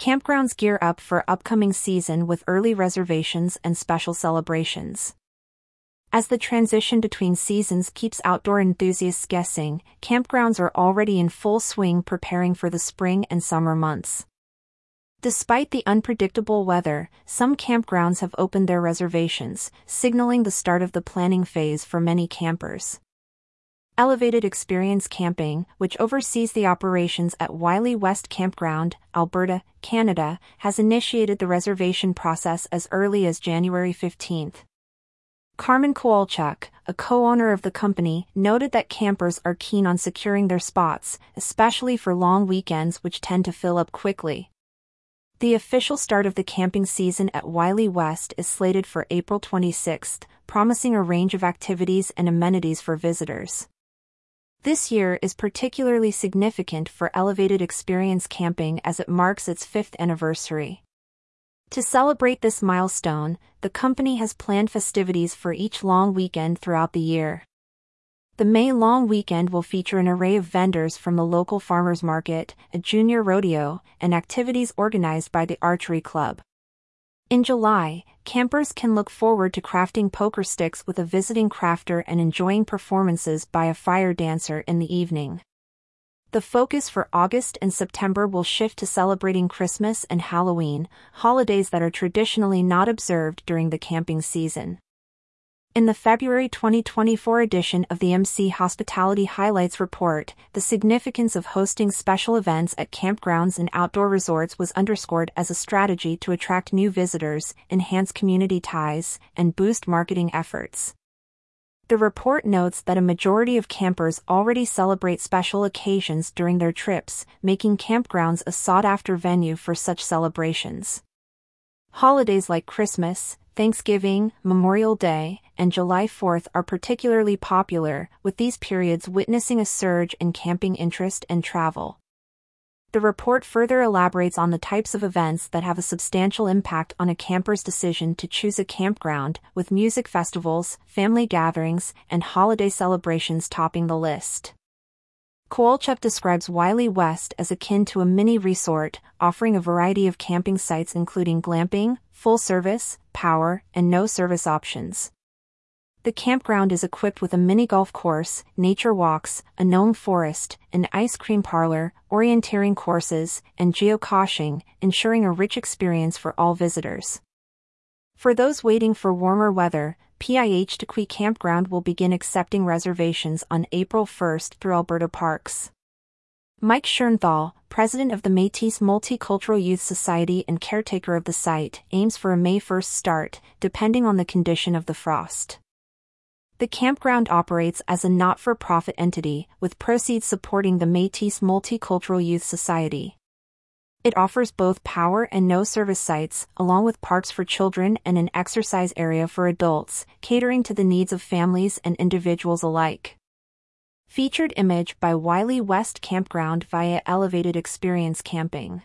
campgrounds gear up for upcoming season with early reservations and special celebrations. As the transition between seasons keeps outdoor enthusiasts guessing, campgrounds are already in full swing preparing for the spring and summer months. Despite the unpredictable weather, some campgrounds have opened their reservations, signaling the start of the planning phase for many campers. Elevated Experience Camping, which oversees the operations at Wiley West Campground, Alberta, Canada, has initiated the reservation process as early as January 15. Carmen Kowalchuk, a co-owner of the company, noted that campers are keen on securing their spots, especially for long weekends which tend to fill up quickly. The official start of the camping season at Wiley West is slated for April 26, promising a range of activities and amenities for visitors. This year is particularly significant for Elevated Experience Camping as it marks its fifth anniversary. To celebrate this milestone, the company has planned festivities for each long weekend throughout the year. The May long weekend will feature an array of vendors from the local farmers market, a junior rodeo, and activities organized by the Archery Club. In July, campers can look forward to crafting poker sticks with a visiting crafter and enjoying performances by a fire dancer in the evening. The focus for August and September will shift to celebrating Christmas and Halloween, holidays that are traditionally not observed during the camping season. In the February 2024 edition of the MC Hospitality Highlights report, the significance of hosting special events at campgrounds and outdoor resorts was underscored as a strategy to attract new visitors, enhance community ties, and boost marketing efforts. The report notes that a majority of campers already celebrate special occasions during their trips, making campgrounds a sought after venue for such celebrations. Holidays like Christmas, Thanksgiving, Memorial Day, and July 4th are particularly popular, with these periods witnessing a surge in camping interest and travel. The report further elaborates on the types of events that have a substantial impact on a camper's decision to choose a campground, with music festivals, family gatherings, and holiday celebrations topping the list. Kowalchuk describes Wiley West as akin to a mini resort, offering a variety of camping sites including glamping, full service, power, and no service options. The campground is equipped with a mini golf course, nature walks, a gnome forest, an ice cream parlor, orienteering courses, and geocaching, ensuring a rich experience for all visitors. For those waiting for warmer weather, PIH Tequay Campground will begin accepting reservations on April 1st through Alberta Parks. Mike Schoenthal, president of the Métis Multicultural Youth Society and caretaker of the site, aims for a May 1st start, depending on the condition of the frost. The campground operates as a not-for-profit entity, with proceeds supporting the Métis Multicultural Youth Society. It offers both power and no service sites, along with parks for children and an exercise area for adults, catering to the needs of families and individuals alike. Featured image by Wiley West Campground via Elevated Experience Camping.